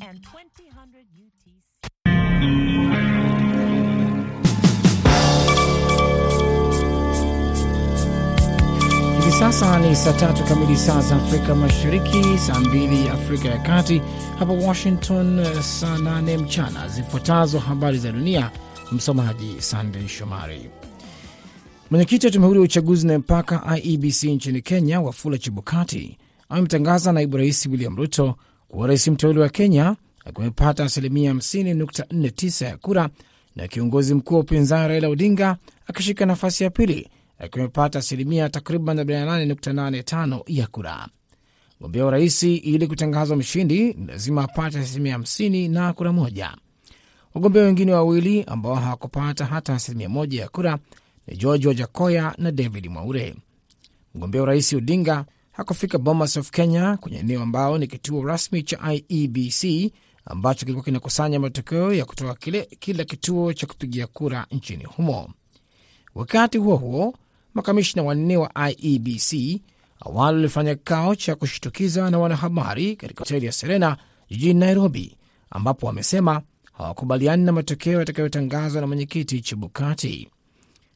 and 2000 UTC. Hivi sasa ni saa tatu kamili saa za Afrika Mashariki, saa mbili Afrika ya Kati, hapa Washington saa nane mchana. Zifuatazo habari za dunia, msomaji Sandey Shomari. Mwenyekiti wa tume huru ya uchaguzi na mpaka IEBC nchini Kenya, Wafula Chebukati, amemtangaza naibu rais William Ruto kuwa rais mteuli wa Kenya akiwa amepata asilimia 50.49 ya kura na kiongozi mkuu wa upinzani Raila Odinga akishika nafasi ya pili akiwa amepata asilimia takriban 48.85 ya kura. Mgombea wa rais ili kutangazwa mshindi ni lazima apate asilimia 50 na kura moja. Wagombea wengine wawili ambao hawakupata hata asilimia moja ya kura ni George Wajakoya na David Mwaure. Mgombea wa rais Odinga hakufika Bomas of Kenya, kwenye eneo ambao ni kituo rasmi cha IEBC ambacho kilikuwa kinakusanya matokeo ya kutoka kile, kila kituo cha kupigia kura nchini humo. Wakati huo huo, makamishna wanne wa IEBC awali walifanya kikao cha kushtukiza na wanahabari katika hoteli ya Serena jijini Nairobi, ambapo wamesema hawakubaliani na matokeo yatakayotangazwa na mwenyekiti Chebukati.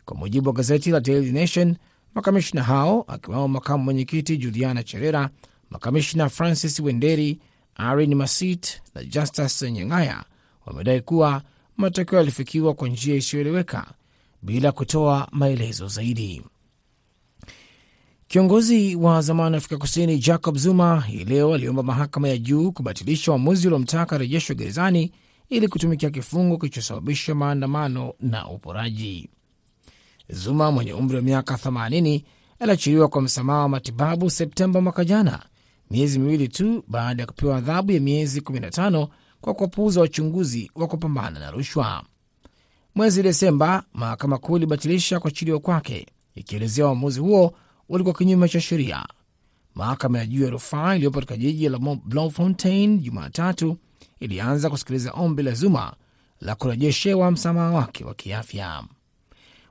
Kwa mujibu wa gazeti la Daily Nation, makamishna hao akiwemo makamu mwenyekiti Juliana Cherera, makamishna Francis Wenderi, Arin Masit na Justus Nyang'aya wamedai kuwa matokeo yalifikiwa kwa njia isiyoeleweka bila kutoa maelezo zaidi. Kiongozi wa zamani wa Afrika Kusini Jacob Zuma hii leo aliomba mahakama ya juu kubatilisha uamuzi uliomtaka arejeshwa gerezani ili kutumikia kifungo kilichosababisha maandamano na uporaji. Zuma mwenye umri wa miaka 80 aliachiliwa kwa msamaha wa matibabu Septemba mwaka jana, miezi miwili tu baada ya kupewa adhabu ya miezi 15 kwa kuwapuuza wachunguzi wa kupambana na rushwa. Mwezi Desemba, mahakama kuu ilibatilisha kuachiliwa kwake, ikielezea uamuzi huo ulikuwa kinyume cha sheria. Mahakama ya juu ya rufaa iliyopo katika jiji la Bloemfontein Jumatatu ilianza kusikiliza ombi la Zuma la kurejeshewa msamaha wake wa kiafya.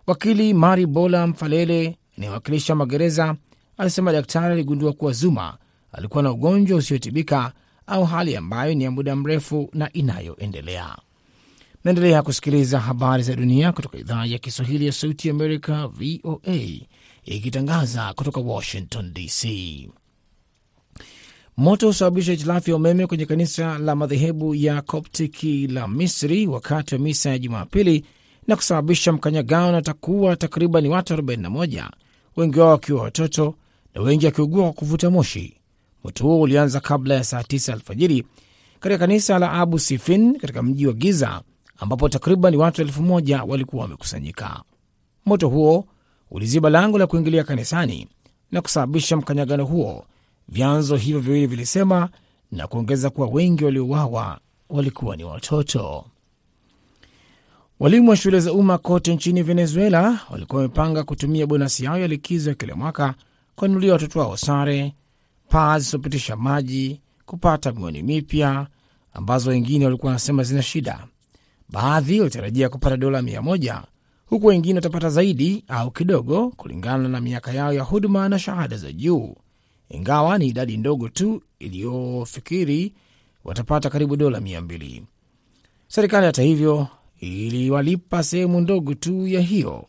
Wakili Mari Bola Mfalele anayewakilisha magereza alisema daktari aligundua kuwa Zuma alikuwa na ugonjwa usiotibika au hali ambayo ni ya muda mrefu na inayoendelea. Naendelea kusikiliza habari za dunia kutoka idhaa ya Kiswahili ya Sauti ya Amerika, VOA, ikitangaza kutoka Washington DC. Moto usababisha hitilafu ya umeme kwenye kanisa la madhehebu ya Koptiki la Misri wakati wa misa ya Jumapili na kusababisha mkanyagano na takuwa takriban watu 41, wengi wao wakiwa watoto na wengi wakiugua kwa kuvuta moshi. Moto huo ulianza kabla ya saa 9 alfajiri katika kanisa la Abu Sifin katika mji wa Giza ambapo takriban watu elfu moja walikuwa wamekusanyika. Moto huo uliziba lango la kuingilia kanisani na kusababisha mkanyagano huo, vyanzo hivyo viwili vilisema, na kuongeza kuwa wengi waliouawa walikuwa ni watoto. Walimu wa shule za umma kote nchini Venezuela walikuwa wamepanga kutumia bonasi yao ya likizo ya kila mwaka kuwanunulia watoto wao sare, paa zisizopitisha maji, kupata miwani mipya ambazo wengine walikuwa wanasema zina shida. Baadhi walitarajia kupata dola mia moja huku wengine watapata zaidi au kidogo kulingana na miaka yao ya huduma na shahada za juu, ingawa ni idadi ndogo tu iliyofikiri watapata karibu dola mia mbili. Serikali hata hivyo iliwalipa sehemu ndogo tu ya hiyo.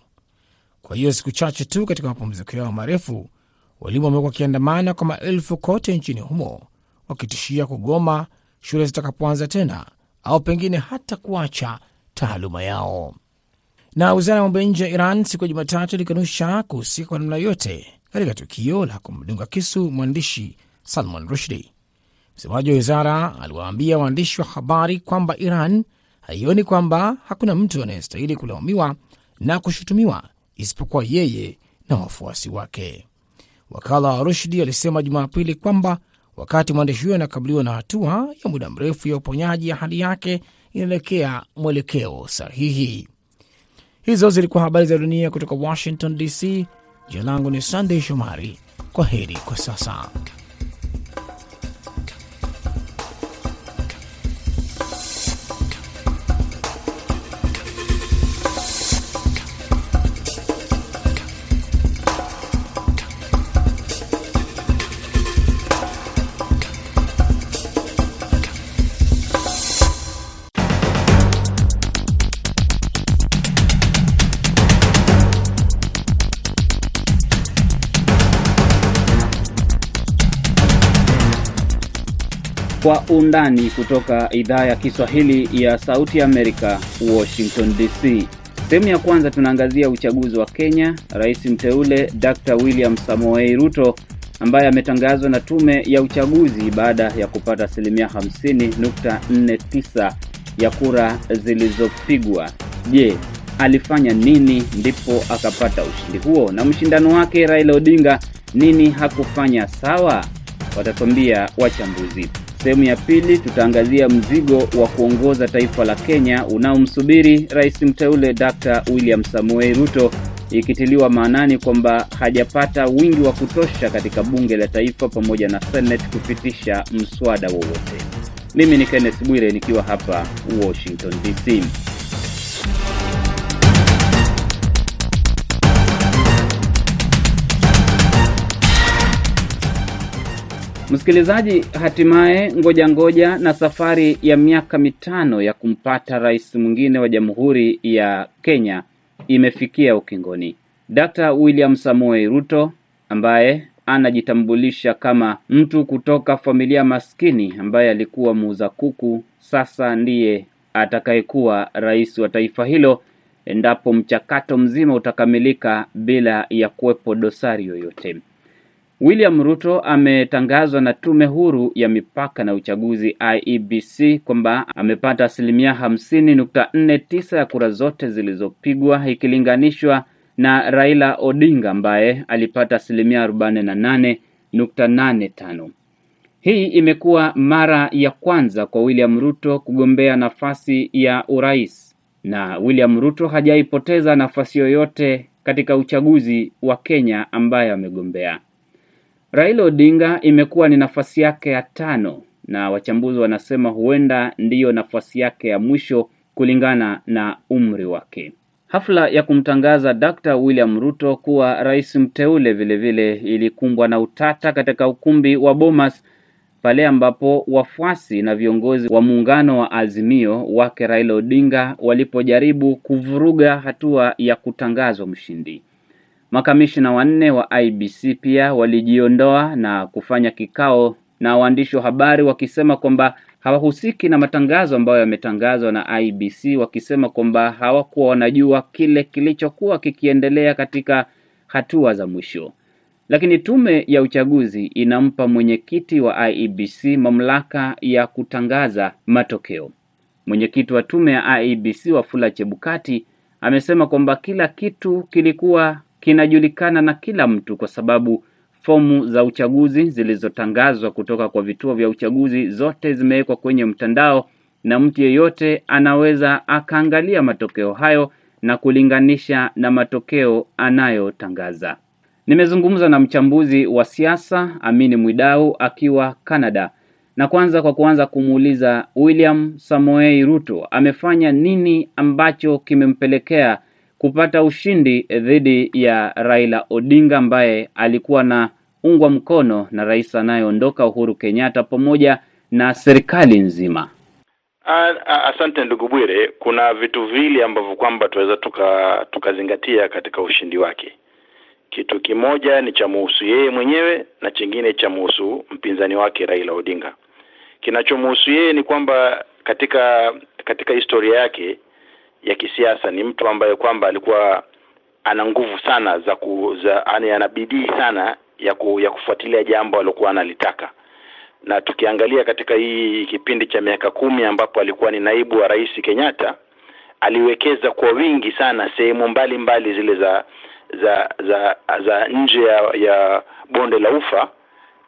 Kwa hiyo siku chache tu katika mapumziko yao marefu, walimu wamekuwa wakiandamana kwa maelfu kote nchini humo wakitishia kugoma shule zitakapoanza tena au pengine hata kuacha taaluma yao. Na wizara ya mambo ya nje ya Iran siku ya Jumatatu ilikanusha kuhusika kwa namna yote katika tukio la kumdunga kisu mwandishi Salman Rushdie. Msemaji wa wizara aliwaambia waandishi wa habari kwamba Iran haioni kwamba hakuna mtu anayestahili kulaumiwa na kushutumiwa isipokuwa yeye na wafuasi wake. Wakala wa Rushdi alisema Jumapili kwamba wakati mwandishi huyo anakabiliwa na hatua ya muda mrefu ya uponyaji, ya hali yake inaelekea mwelekeo sahihi. Hizo zilikuwa habari za dunia kutoka Washington DC. Jina langu ni Sandey Shomari. Kwa heri kwa sasa. Kwa undani kutoka idhaa ya Kiswahili ya Sauti Amerika, Washington DC. Sehemu ya kwanza tunaangazia uchaguzi wa Kenya, rais mteule Dr. William Samoei Ruto ambaye ametangazwa na tume ya uchaguzi baada ya kupata asilimia 50.49 ya kura zilizopigwa. Je, alifanya nini ndipo akapata ushindi huo? Na mshindano wake Raila Odinga nini hakufanya sawa? Watatuambia wachambuzi. Sehemu ya pili tutaangazia mzigo wa kuongoza taifa la Kenya unaomsubiri rais mteule Dr. William Samoei Ruto, ikitiliwa maanani kwamba hajapata wingi wa kutosha katika bunge la taifa pamoja na Senate kupitisha mswada wowote. Mimi ni Kenneth Bwire nikiwa hapa Washington DC. Msikilizaji, hatimaye ngoja ngoja na safari ya miaka mitano ya kumpata rais mwingine wa Jamhuri ya Kenya imefikia ukingoni. Dr. William Samoei Ruto ambaye anajitambulisha kama mtu kutoka familia maskini ambaye alikuwa muuza kuku, sasa ndiye atakayekuwa rais wa taifa hilo endapo mchakato mzima utakamilika bila ya kuwepo dosari yoyote. William Ruto ametangazwa na tume huru ya mipaka na uchaguzi IEBC kwamba amepata asilimia hamsini nukta nne tisa ya kura zote zilizopigwa ikilinganishwa na Raila Odinga ambaye alipata asilimia arobaini na nane nukta nane tano. Hii imekuwa mara ya kwanza kwa William Ruto kugombea nafasi ya urais na William Ruto hajaipoteza nafasi yoyote katika uchaguzi wa Kenya ambaye amegombea. Raila Odinga imekuwa ni nafasi yake ya tano na wachambuzi wanasema huenda ndiyo nafasi yake ya mwisho kulingana na umri wake. Hafla ya kumtangaza Dr. William Ruto kuwa rais mteule vilevile ilikumbwa na utata katika ukumbi wa Bomas pale ambapo wafuasi na viongozi wa muungano wa Azimio wake Raila Odinga walipojaribu kuvuruga hatua ya kutangazwa mshindi. Makamishna wanne wa IBC pia walijiondoa na kufanya kikao na waandishi wa habari wakisema kwamba hawahusiki na matangazo ambayo yametangazwa na IBC, wakisema kwamba hawakuwa wanajua kile kilichokuwa kikiendelea katika hatua za mwisho. Lakini tume ya uchaguzi inampa mwenyekiti wa IEBC mamlaka ya kutangaza matokeo. Mwenyekiti wa tume ya IEBC Wafula Chebukati amesema kwamba kila kitu kilikuwa kinajulikana na kila mtu kwa sababu fomu za uchaguzi zilizotangazwa kutoka kwa vituo vya uchaguzi zote zimewekwa kwenye mtandao na mtu yeyote anaweza akaangalia matokeo hayo na kulinganisha na matokeo anayotangaza. Nimezungumza na mchambuzi wa siasa Amini Mwidau akiwa Canada, na kwanza kwa kuanza kumuuliza William Samoei Ruto amefanya nini ambacho kimempelekea kupata ushindi dhidi ya Raila Odinga ambaye alikuwa na ungwa mkono na rais anayeondoka Uhuru Kenyatta pamoja na serikali nzima. Asante ndugu Bwire, kuna vitu viwili ambavyo kwamba tunaweza tuka tukazingatia katika ushindi wake. Kitu kimoja ni cha muhusu yeye mwenyewe na chingine cha muhusu mpinzani wake Raila Odinga. Kinachomuhusu yeye ni kwamba katika katika historia yake ya kisiasa ni mtu ambaye kwamba alikuwa ana nguvu sana za ku, za ana bidii sana ya ku, ya kufuatilia jambo alokuwa analitaka. Na tukiangalia katika hii kipindi cha miaka kumi ambapo alikuwa ni naibu wa rais Kenyatta aliwekeza kwa wingi sana sehemu mbalimbali zile za za za za nje ya, ya bonde la ufa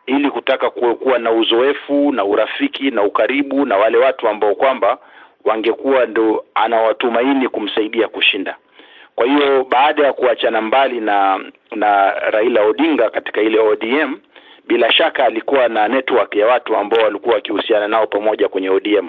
ili kutaka kuwa na uzoefu na urafiki na ukaribu na wale watu ambao kwamba wangekuwa ndo anawatumaini kumsaidia kushinda. Kwa hiyo baada ya kuachana mbali na na Raila Odinga katika ile ODM, bila shaka alikuwa na network ya watu ambao walikuwa wakihusiana nao pamoja kwenye ODM.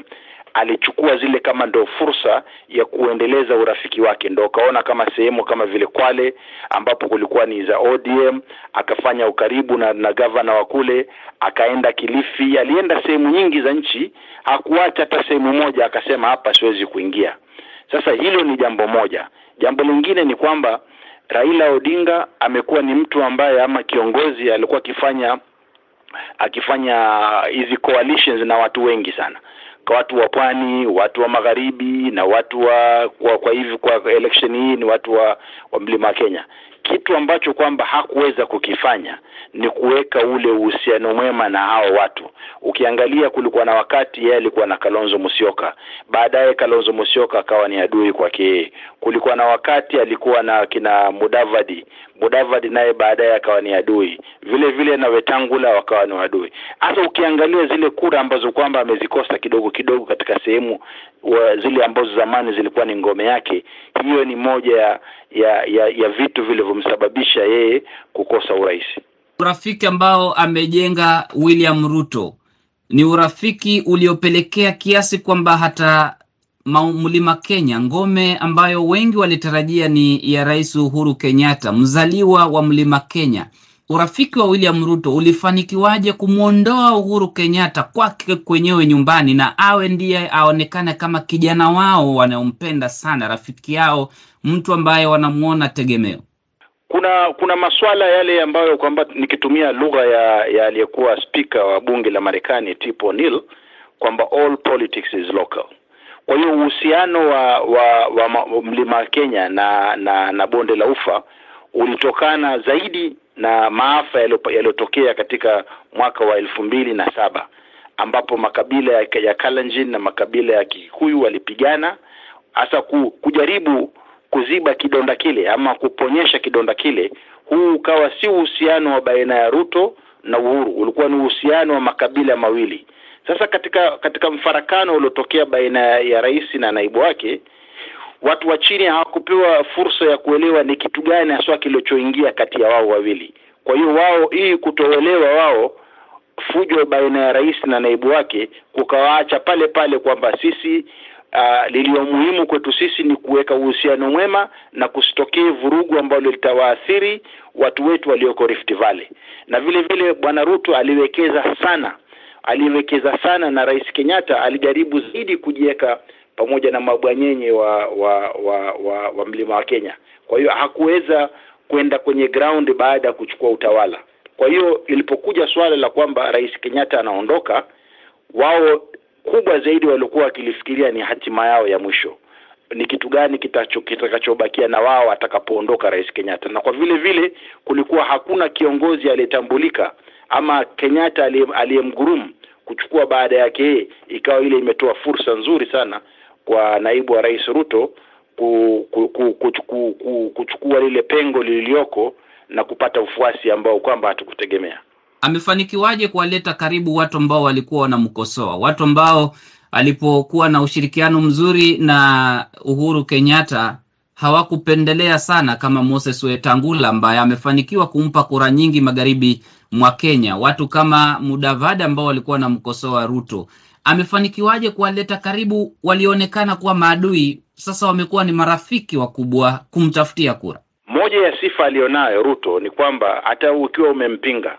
Alichukua zile kama ndo fursa ya kuendeleza urafiki wake, ndo akaona kama sehemu kama vile Kwale ambapo kulikuwa ni za ODM, akafanya ukaribu na, na gavana wa kule, akaenda Kilifi, alienda sehemu nyingi za nchi, hakuacha hata sehemu moja akasema hapa siwezi kuingia. Sasa hilo ni jambo moja. Jambo lingine ni kwamba Raila Odinga amekuwa ni mtu ambaye ama kiongozi alikuwa akifanya akifanya hizi coalitions na watu wengi sana watu wa pwani, watu wa magharibi na watu wa kwa, kwa hivi kwa election hii ni watu wa, wa mlima wa Kenya. Kitu ambacho kwamba hakuweza kukifanya ni kuweka ule uhusiano mwema na hao watu. Ukiangalia, kulikuwa na wakati yeye alikuwa na Kalonzo Musyoka, baadaye Kalonzo Musyoka akawa ni adui kwake yeye. Kulikuwa na wakati alikuwa na kina Mudavadi, Mudavadi naye baadaye akawa ni adui, vile vile na Wetangula wakawa ni adui. Hasa ukiangalia zile kura ambazo kwamba amezikosa kidogo kidogo katika sehemu zile ambazo zamani zilikuwa ni ngome yake, hiyo ni moja ya ya, ya, ya vitu vilivyomsababisha yeye kukosa urais. Urafiki ambao amejenga William Ruto ni urafiki uliopelekea kiasi kwamba hata mlima Kenya, ngome ambayo wengi walitarajia ni ya Rais Uhuru Kenyatta, mzaliwa wa mlima Kenya. Urafiki wa William Ruto ulifanikiwaje kumwondoa Uhuru Kenyatta kwake kwenyewe nyumbani na awe ndiye aonekane kama kijana wao wanaompenda sana, rafiki yao, mtu ambaye wanamwona tegemeo? Kuna kuna masuala yale ambayo kwamba nikitumia lugha ya ya aliyekuwa spika wa bunge la Marekani Tip O'Neill kwamba all politics is local. Kwa hiyo uhusiano wa wa, wa, mlima Kenya na na na bonde la Ufa ulitokana zaidi na maafa yaliyotokea katika mwaka wa elfu mbili na saba ambapo makabila ya, ya Kalenjin na makabila ya Kikuyu walipigana hasa ku, kujaribu kuziba kidonda kile ama kuponyesha kidonda kile. Huu ukawa si uhusiano wa baina ya Ruto na Uhuru, ulikuwa ni uhusiano wa makabila mawili. Sasa katika katika mfarakano uliotokea baina ya rais na naibu wake, watu wa chini hawakupewa fursa ya kuelewa ni kitu gani haswa kilichoingia kati ya wao wawili. Kwa hiyo wao, hii kutoelewa wao, fujo baina ya rais na naibu wake kukawaacha pale pale kwamba sisi Uh, lilio muhimu kwetu sisi ni kuweka uhusiano mwema na kusitokee vurugu ambalo litawaathiri watu wetu walioko Rift Valley. Na vile vile Bwana Ruto aliwekeza sana, aliwekeza sana, na Rais Kenyatta alijaribu zaidi kujiweka pamoja na mabwanyenye wa wa, wa wa wa mlima wa Kenya. Kwa hiyo hakuweza kwenda kwenye ground baada ya kuchukua utawala. Kwa hiyo ilipokuja swala la kwamba Rais Kenyatta anaondoka, wao kubwa zaidi waliokuwa wakilifikiria ni hatima yao ya mwisho, ni kitu gani kitakachobakia na wao atakapoondoka Rais Kenyatta. Na kwa vile vile kulikuwa hakuna kiongozi aliyetambulika ama Kenyatta aliyemgurumu kuchukua baada yake ikawa ile imetoa fursa nzuri sana kwa naibu wa Rais Ruto ku, ku, ku, ku, ku, ku, kuchukua lile pengo lililoko na kupata ufuasi ambao kwamba hatukutegemea. Amefanikiwaje kuwaleta karibu watu ambao walikuwa wanamkosoa, watu ambao alipokuwa na ushirikiano mzuri na Uhuru Kenyatta hawakupendelea sana, kama Moses Wetangula ambaye amefanikiwa kumpa kura nyingi magharibi mwa Kenya, watu kama Mudavadi ambao walikuwa wanamkosoa Ruto. Amefanikiwaje kuwaleta karibu walioonekana kuwa maadui, sasa wamekuwa ni marafiki wakubwa kumtafutia kura? Moja ya sifa aliyonayo Ruto ni kwamba hata ukiwa umempinga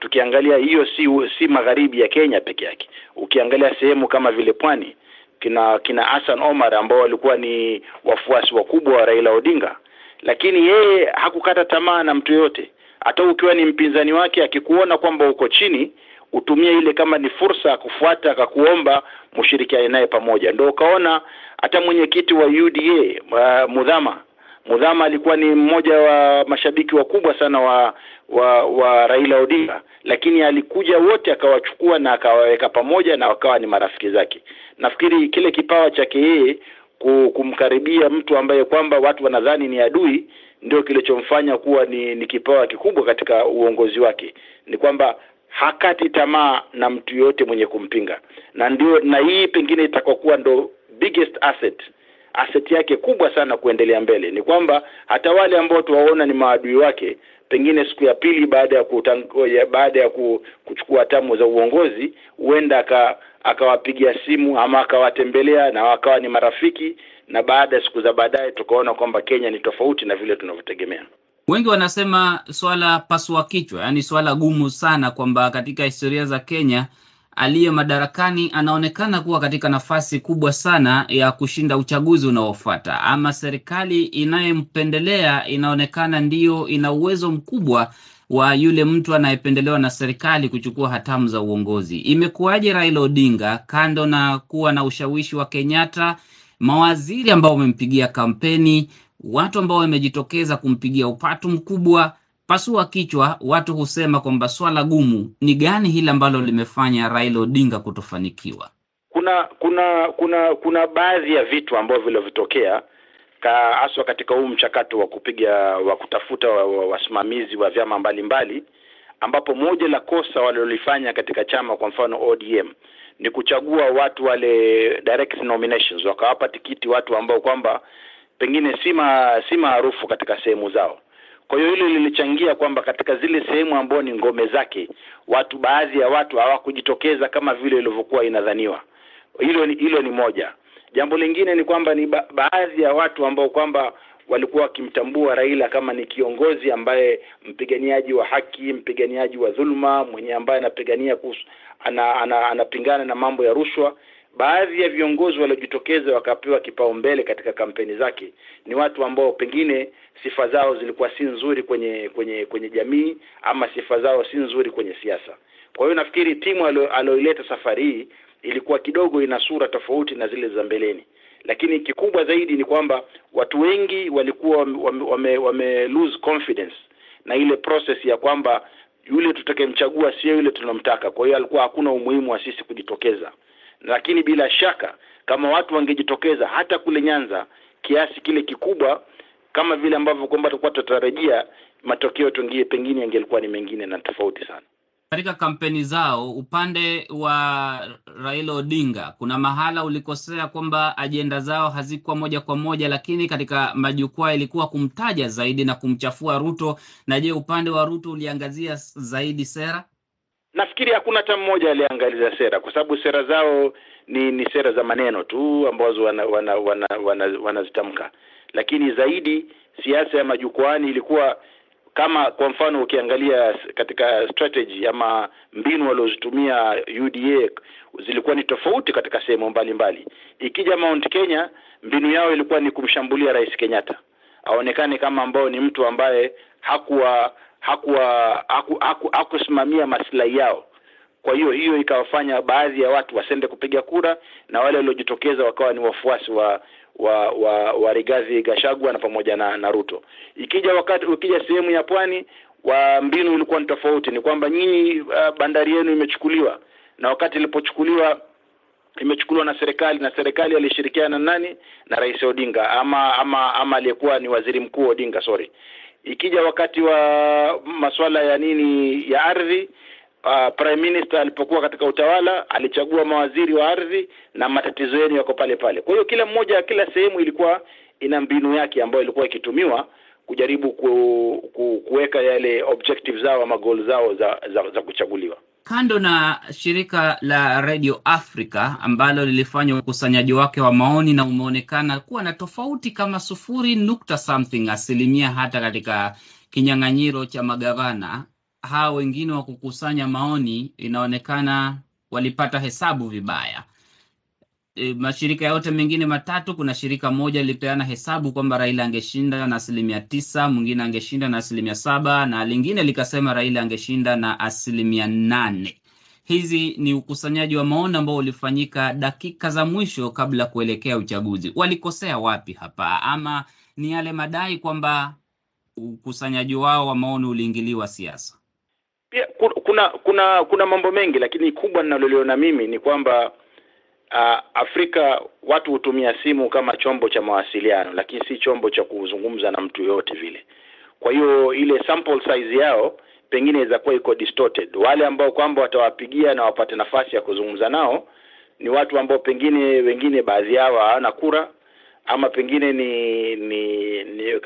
tukiangalia hiyo si si magharibi ya Kenya peke yake. Ukiangalia sehemu kama vile pwani, kina kina Hassan Omar ambao walikuwa ni wafuasi wakubwa wa Raila Odinga, lakini yeye hakukata tamaa na mtu yoyote. Hata ukiwa ni mpinzani wake, akikuona kwamba uko chini, utumie ile kama ni fursa ya kufuata, akakuomba mshirikiane naye pamoja. Ndio ukaona hata mwenyekiti wa UDA uh, Mudhama Mudhama alikuwa ni mmoja wa mashabiki wakubwa sana wa wa wa Raila Odinga, lakini alikuja wote akawachukua na akawaweka pamoja na wakawa ni marafiki zake. Nafikiri kile kipawa chake yeye kumkaribia mtu ambaye kwamba watu wanadhani ni adui ndio kilichomfanya kuwa ni, ni kipawa kikubwa katika uongozi wake, ni kwamba hakati tamaa na mtu yoyote mwenye kumpinga, na ndio na hii pengine itakokuwa ndo biggest asset asset yake kubwa sana kuendelea mbele ni kwamba hata wale ambao tuwaona ni maadui wake, pengine siku ya pili baada ya kutangoja, baada ya kuchukua hatamu za uongozi, huenda akawapigia simu ama akawatembelea na wakawa ni marafiki, na baada ya siku za baadaye tukaona kwamba Kenya ni tofauti na vile tunavyotegemea. Wengi wanasema swala pasua kichwa, yaani swala gumu sana, kwamba katika historia za Kenya aliye madarakani anaonekana kuwa katika nafasi kubwa sana ya kushinda uchaguzi unaofuata, ama serikali inayempendelea inaonekana ndiyo ina uwezo mkubwa wa yule mtu anayependelewa na serikali kuchukua hatamu za uongozi. Imekuwaje Raila Odinga, kando na kuwa na ushawishi wa Kenyatta, mawaziri ambao wamempigia kampeni, watu ambao wamejitokeza kumpigia upatu mkubwa, pasua kichwa, watu husema kwamba swala gumu ni gani hili ambalo limefanya Raila Odinga kutofanikiwa? Kuna kuna kuna kuna baadhi ya vitu ambavyo vilivyotokea haswa katika huu mchakato wa kupiga wa kutafuta wasimamizi wa, wa, wa vyama mbalimbali mbali, ambapo moja la kosa walilolifanya katika chama kwa mfano ODM ni kuchagua watu wale direct nominations, wakawapa tikiti watu ambao kwamba pengine si si maarufu katika sehemu zao. Kwa hiyo hilo lilichangia kwamba katika zile sehemu ambao ni ngome zake, watu baadhi ya watu hawakujitokeza kama vile ilivyokuwa inadhaniwa. Hilo ni hilo ni moja. Jambo lingine ni kwamba ni ba baadhi ya watu ambao kwamba walikuwa wakimtambua Raila kama ni kiongozi ambaye mpiganiaji wa haki, mpiganiaji wa dhuluma, mwenye ambaye anapigania ana, ana, anapingana na mambo ya rushwa. Baadhi ya viongozi waliojitokeza wakapewa kipaumbele katika kampeni zake ni watu ambao pengine sifa zao zilikuwa si nzuri kwenye kwenye kwenye jamii ama sifa zao si nzuri kwenye siasa. Kwa hiyo nafikiri timu aliyoileta safari hii ilikuwa kidogo ina sura tofauti na zile za mbeleni, lakini kikubwa zaidi ni kwamba watu wengi walikuwa wame, wame, wame lose confidence na ile process ya kwamba yule tutakemchagua sio yule tunamtaka. Kwa hiyo alikuwa hakuna umuhimu wa sisi kujitokeza, lakini bila shaka kama watu wangejitokeza hata kule Nyanza kiasi kile kikubwa kama vile ambavyo kwamba tulikuwa tutarajia, matokeo tungie pengine yangelikuwa ni mengine na tofauti sana. Katika kampeni zao upande wa Raila Odinga, kuna mahala ulikosea kwamba ajenda zao hazikuwa moja kwa moja, lakini katika majukwaa ilikuwa kumtaja zaidi na kumchafua Ruto. Na je, upande wa Ruto uliangazia zaidi sera? Nafikiri hakuna hata mmoja aliyeangaliza sera, kwa sababu sera zao ni ni sera za maneno tu ambazo wanazitamka wana, wana, wana, wana lakini zaidi siasa ya majukwaani ilikuwa kama kwa mfano ukiangalia katika strategy ama mbinu waliozitumia UDA zilikuwa ni tofauti katika sehemu mbalimbali. Ikija Mount Kenya, mbinu yao ilikuwa ni kumshambulia Rais Kenyatta aonekane kama ambao ni mtu ambaye hakuwa hakuwa haku, haku, hakusimamia maslahi yao. Kwa hiyo hiyo ikawafanya baadhi ya watu wasende kupiga kura na wale waliojitokeza wakawa ni wafuasi wa wa wa, wa Rigathi Gachagua na pamoja na, na Ruto. Ikija wakati ukija sehemu ya pwani wa mbinu ilikuwa ni tofauti, ni kwamba nyinyi uh, bandari yenu imechukuliwa, na wakati ilipochukuliwa imechukuliwa na serikali na serikali alishirikiana na nani? Na Rais Odinga ama ama ama aliyekuwa ni waziri mkuu Odinga, sorry. Ikija wakati wa masuala ya nini ya ardhi Uh, Prime Minister alipokuwa katika utawala alichagua mawaziri wa ardhi na matatizo yenu yako pale pale. Kwa hiyo kila mmoja, kila sehemu ilikuwa ina mbinu yake ambayo ilikuwa ikitumiwa kujaribu ku, ku, kuweka yale objectives zao ama goal zao za, za, za kuchaguliwa. Kando na shirika la Radio Africa ambalo lilifanya ukusanyaji wake wa maoni na umeonekana kuwa na tofauti kama sufuri nukta something asilimia hata katika kinyang'anyiro cha magavana hawa wengine wa kukusanya maoni inaonekana walipata hesabu vibaya. E, mashirika yote mengine matatu, kuna shirika moja lilipeana hesabu kwamba Raila angeshinda na asilimia tisa, mwingine angeshinda na asilimia saba na lingine likasema Raila angeshinda na asilimia nane. Hizi ni ukusanyaji wa maoni ambao ulifanyika dakika za mwisho kabla kuelekea uchaguzi. Walikosea wapi hapa, ama ni yale madai kwamba ukusanyaji wao wa maoni uliingiliwa siasa? Pia kuna kuna kuna mambo mengi, lakini kubwa ninaloliona mimi ni kwamba uh, Afrika watu hutumia simu kama chombo cha mawasiliano, lakini si chombo cha kuzungumza na mtu yoyote vile. Kwa hiyo ile sample size yao pengine inaweza kuwa iko distorted. Wale ambao kwamba watawapigia na wapate nafasi ya kuzungumza nao ni watu ambao pengine wengine baadhi yao hawana kura ama pengine ni ni, ni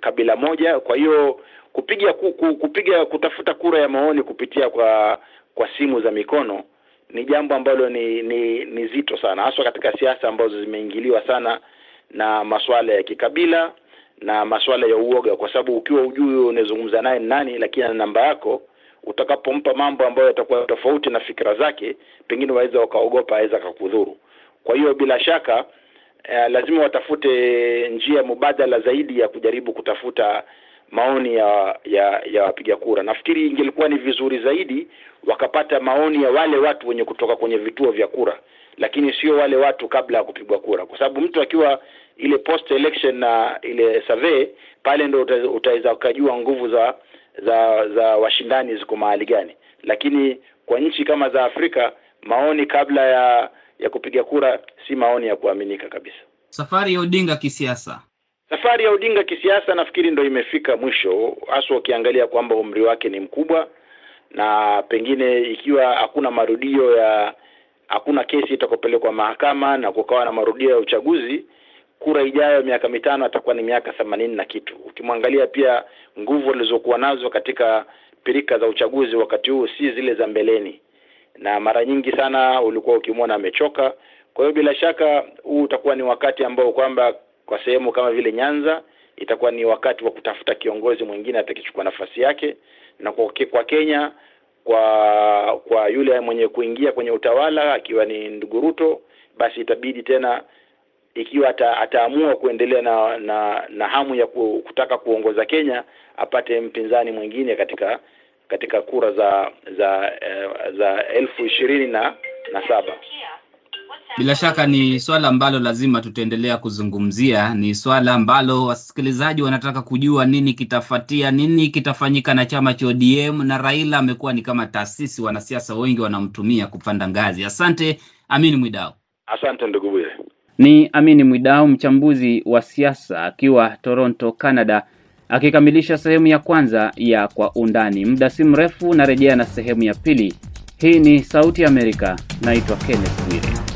kabila moja. Kwa hiyo kupiga kupiga kutafuta kura ya maoni kupitia kwa kwa simu za mikono ni jambo ambalo ni ni, ni zito sana, haswa katika siasa ambazo zimeingiliwa sana na masuala ya kikabila na masuala ya uoga, kwa sababu ukiwa ujui unazungumza naye ni nani, lakini ana namba yako, utakapompa mambo ambayo yatakuwa tofauti na fikira zake, pengine waweza wakaogopa, aweza akakudhuru. Kwa hiyo bila shaka eh, lazima watafute njia mubadala zaidi ya kujaribu kutafuta maoni ya ya ya wapiga kura. Nafikiri ingelikuwa ni vizuri zaidi wakapata maoni ya wale watu wenye kutoka kwenye vituo vya kura, lakini sio wale watu kabla ya kupigwa kura, kwa sababu mtu akiwa ile post election na ile survey pale ndo utaweza ukajua nguvu za za za washindani ziko mahali gani. Lakini kwa nchi kama za Afrika maoni kabla ya ya kupiga kura si maoni ya kuaminika kabisa. Safari ya Odinga kisiasa. Safari ya Odinga kisiasa nafikiri ndo imefika mwisho, haswa ukiangalia kwamba umri wake ni mkubwa, na pengine ikiwa hakuna marudio ya hakuna kesi itakopelekwa mahakama na kukawa na marudio ya uchaguzi, kura ijayo miaka mitano atakuwa ni miaka themanini na kitu. Ukimwangalia pia nguvu alizokuwa nazo katika pirika za uchaguzi wakati huu si zile za mbeleni, na mara nyingi sana ulikuwa ukimwona amechoka. Kwa hiyo bila shaka huu utakuwa ni wakati ambao kwamba kwa sehemu kama vile Nyanza itakuwa ni wakati wa kutafuta kiongozi mwingine atakichukua nafasi yake, na kwa, kwa Kenya kwa kwa yule mwenye kuingia kwenye utawala akiwa ni ndugu Ruto, basi itabidi tena ikiwa ata, ataamua kuendelea na, na na hamu ya kutaka kuongoza Kenya apate mpinzani mwingine katika katika kura za za eh, za elfu ishirini na na saba. Bila shaka ni swala ambalo lazima tutaendelea kuzungumzia. Ni swala ambalo wasikilizaji wanataka kujua nini kitafatia, nini kitafanyika na chama cha ODM, na Raila amekuwa ni kama taasisi, wanasiasa wengi wanamtumia kupanda ngazi. Asante Amini Mwidau. Asante ndugu Bwire. Ni Amini Mwidau, mchambuzi wa siasa akiwa Toronto, Canada, akikamilisha sehemu ya kwanza ya Kwa Undani. Muda si mrefu narejea na sehemu ya pili. Hii ni Sauti ya Amerika. Naitwa Kenneth Bwire.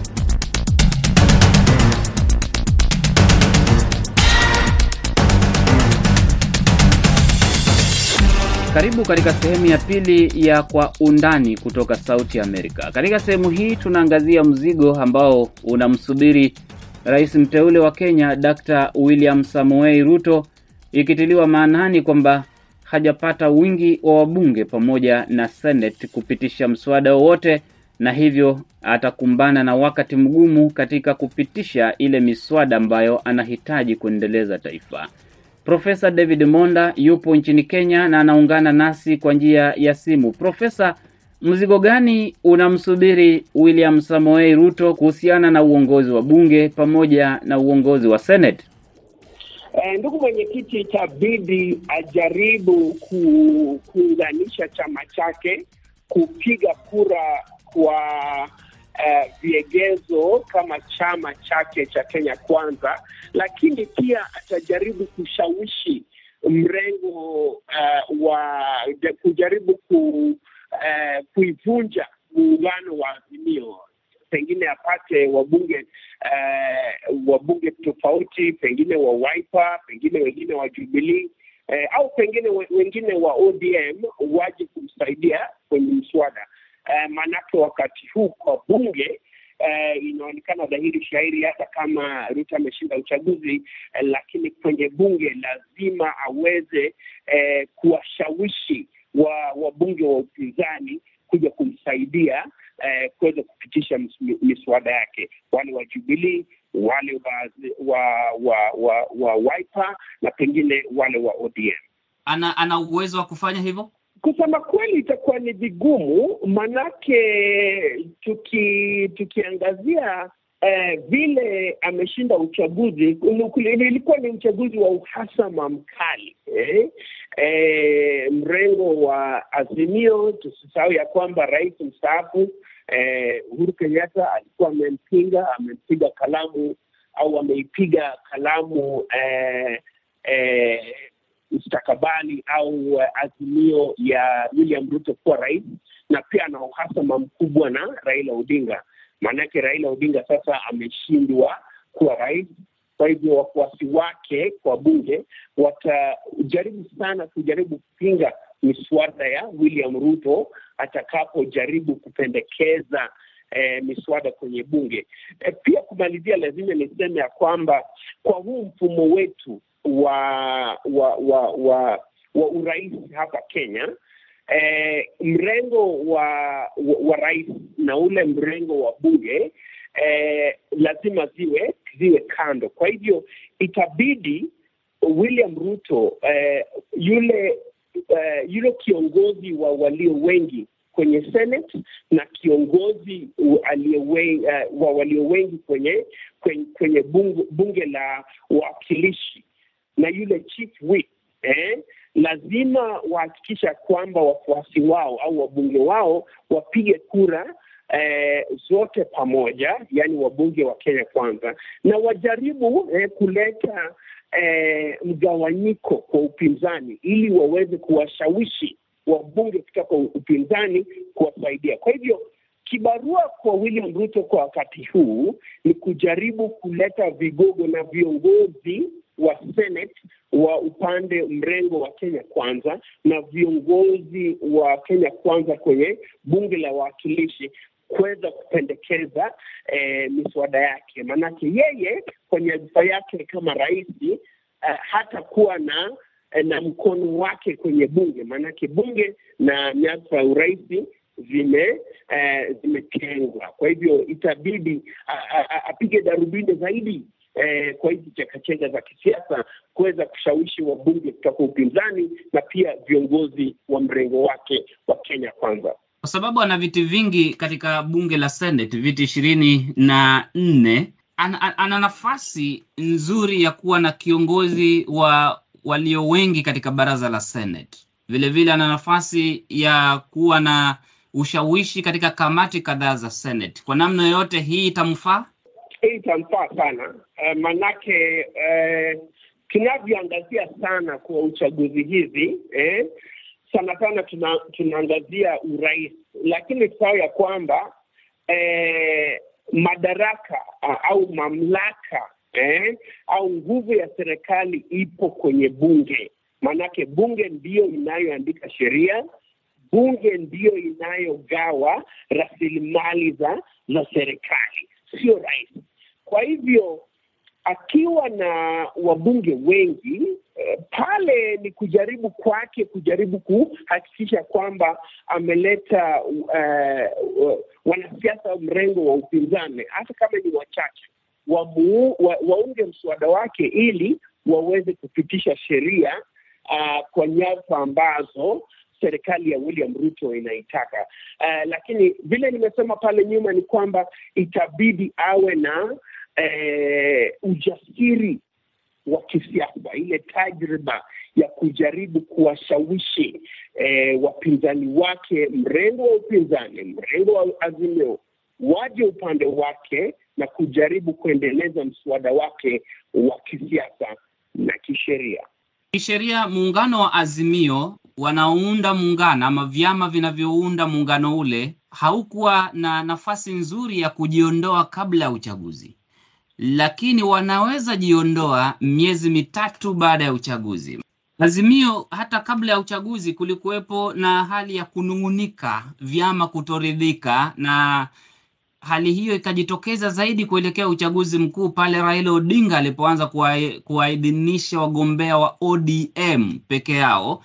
Karibu katika sehemu ya pili ya Kwa Undani kutoka Sauti ya Amerika. Katika sehemu hii tunaangazia mzigo ambao unamsubiri rais mteule wa Kenya Dr. William Samoei Ruto, ikitiliwa maanani kwamba hajapata wingi wa wabunge pamoja na Senate kupitisha mswada wowote, na hivyo atakumbana na wakati mgumu katika kupitisha ile miswada ambayo anahitaji kuendeleza taifa. Profesa David Monda yupo nchini Kenya na anaungana nasi kwa njia ya simu. Profesa, mzigo gani unamsubiri William Samoei Ruto kuhusiana na uongozi wa bunge pamoja na uongozi wa Senate? Eh, ndugu mwenyekiti, itabidi ajaribu ku, kuunganisha chama chake kupiga kura kwa eh, viegezo kama chama chake cha Kenya Kwanza, lakini pia atajaribu kushawishi mrengo uh, wa kujaribu ku, uh, kuivunja muungano wa Azimio. Pengine apate wabunge uh, wabunge tofauti, pengine wa Wiper, pengine wengine wa Jubilee uh, au pengine wengine wa ODM waje kumsaidia kwenye mswada uh, maanake wakati huu kwa bunge eh, inaonekana dhahiri shahiri, hata kama Ruto ameshinda uchaguzi eh, lakini kwenye bunge lazima aweze eh, kuwashawishi wa wabunge wa upinzani kuja kumsaidia eh, kuweza kupitisha miswada yake, wale wa Jubilee, wale wa wa wa, wa, wa Wiper na pengine wale wa ODM. Ana ana uwezo wa kufanya hivyo? Kusema kweli, itakuwa ni vigumu, manake tuki tukiangazia eh, vile ameshinda uchaguzi, ilikuwa ni uchaguzi wa uhasama mkali eh? Eh, mrengo wa Azimio, tusisahau ya kwamba rais mstaafu eh, Uhuru Kenyatta alikuwa amempinga, amempiga kalamu au ameipiga kalamu eh, eh, mustakabali au uh, azimio ya William Ruto kuwa rais, na pia ana uhasama mkubwa na Raila Odinga. Maanake Raila Odinga sasa ameshindwa kuwa rais, kwa hivyo wafuasi wake kwa bunge watajaribu sana kujaribu kupinga miswada ya William Ruto atakapojaribu kupendekeza eh, miswada kwenye bunge. Eh, pia kumalizia, lazima niseme ya kwamba kwa huu mfumo wetu wa wa wa wa, wa urais hapa Kenya eh, mrengo wa, wa wa rais na ule mrengo wa bunge eh, lazima ziwe ziwe kando. Kwa hivyo itabidi William Ruto eh, yule eh, yule kiongozi wa walio wengi kwenye Senate na kiongozi aliye uh, wa walio wengi kwenye kwenye, kwenye bunge, bunge la wawakilishi na yule chief whip eh, lazima wahakikisha kwamba wafuasi wao au wabunge wao wapige kura eh, zote pamoja, yaani wabunge wa Kenya Kwanza, na wajaribu eh, kuleta eh, mgawanyiko kwa upinzani ili waweze kuwashawishi wabunge kutoka upinzani kuwasaidia. Kwa hivyo kibarua kwa William Ruto kwa wakati huu ni kujaribu kuleta vigogo na viongozi wa Senate wa upande mrengo wa Kenya Kwanza na viongozi wa Kenya Kwanza kwenye bunge la wawakilishi kuweza kupendekeza eh, miswada yake, maanake yeye kwa nyadhifa yake kama rais eh, hatakuwa na na mkono wake kwenye bunge, maanake bunge na nyadhifa ya urais zime eh, zimetengwa. Kwa hivyo itabidi apige darubini zaidi eh, kwa hizi chekachenga za kisiasa kuweza kushawishi wabunge kutoka upinzani na pia viongozi wa mrengo wake wa Kenya Kwanza kwa sababu ana viti vingi katika bunge la Senate, viti ishirini na nne. Ana, ana nafasi nzuri ya kuwa na kiongozi wa walio wengi katika baraza la Senate. Vilevile ana nafasi ya kuwa na ushawishi katika kamati kadhaa za Senate. Kwa namna yoyote hii itamfaa, hii itamfaa sana e, manake e, tunavyoangazia sana kwa uchaguzi hizi eh, sana sana tuna, tunaangazia urais, lakini sawa ya kwamba eh, madaraka au mamlaka eh, au nguvu ya serikali ipo kwenye bunge. Maanake bunge ndiyo inayoandika sheria, bunge ndiyo inayogawa rasilimali za za serikali, sio rais. Kwa hivyo akiwa na wabunge wengi eh, pale ni kujaribu kwake kujaribu kuhakikisha kwamba ameleta uh, wanasiasa wa mrengo wa upinzani hata kama ni wachache wa, waunge mswada wake ili waweze kupitisha sheria uh, kwa nyadhifa ambazo serikali ya William Ruto inaitaka. Uh, lakini vile nimesema pale nyuma ni kwamba itabidi awe na eh, ujasiri wa kisiasa, ile tajriba ya kujaribu kuwashawishi eh, wapinzani wake, mrengo wa upinzani, mrengo wa Azimio waje upande wake na kujaribu kuendeleza mswada wake wa kisiasa na kisheria. Kisheria, muungano wa Azimio wanaounda muungano ama vyama vinavyounda muungano ule haukuwa na nafasi nzuri ya kujiondoa kabla ya uchaguzi lakini wanaweza jiondoa miezi mitatu baada ya uchaguzi. Azimio, hata kabla ya uchaguzi kulikuwepo na hali ya kunung'unika, vyama kutoridhika, na hali hiyo ikajitokeza zaidi kuelekea uchaguzi mkuu pale Raila Odinga alipoanza kuwaidhinisha wagombea wa ODM peke yao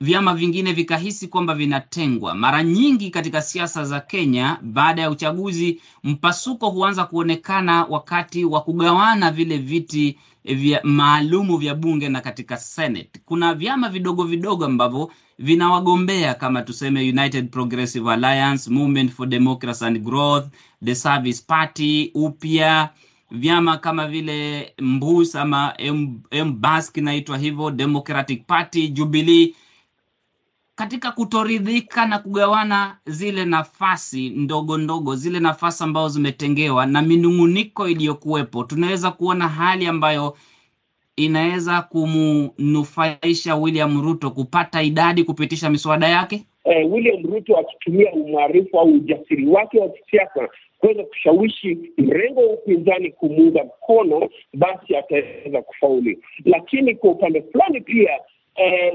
vyama vingine vikahisi kwamba vinatengwa. Mara nyingi katika siasa za Kenya, baada ya uchaguzi, mpasuko huanza kuonekana wakati wa kugawana vile viti vya maalumu vya bunge na katika Senate. Kuna vyama vidogo vidogo ambavyo vinawagombea kama tuseme United Progressive Alliance, Movement for Democracy and Growth, The Service Party, upya vyama kama vile Mbus ama Mbask inaitwa hivyo, Democratic Party, Jubilee katika kutoridhika na kugawana zile nafasi ndogo ndogo, zile nafasi ambazo zimetengewa na minung'uniko iliyokuwepo, tunaweza kuona hali ambayo inaweza kumnufaisha William Ruto kupata idadi kupitisha miswada yake. Eh, William Ruto akitumia umaarufu au ujasiri wake wa kisiasa kuweza kushawishi mrengo wa upinzani kumuunga mkono, basi ataweza kufauli. Lakini kwa upande fulani pia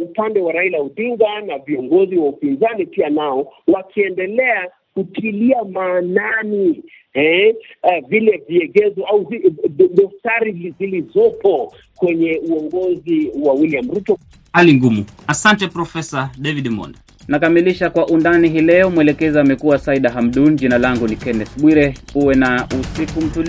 upande eh, wa Raila Odinga na viongozi wa upinzani pia nao wakiendelea kutilia maanani eh, uh, vile viegezo au dosari zilizopo kwenye uongozi wa William Ruto. Hali ngumu. Asante Profesa David Monda. Nakamilisha kwa undani hii leo. Mwelekezi amekuwa Saida Hamdun. Jina langu ni Kenneth Bwire. Uwe na usiku mtulivu.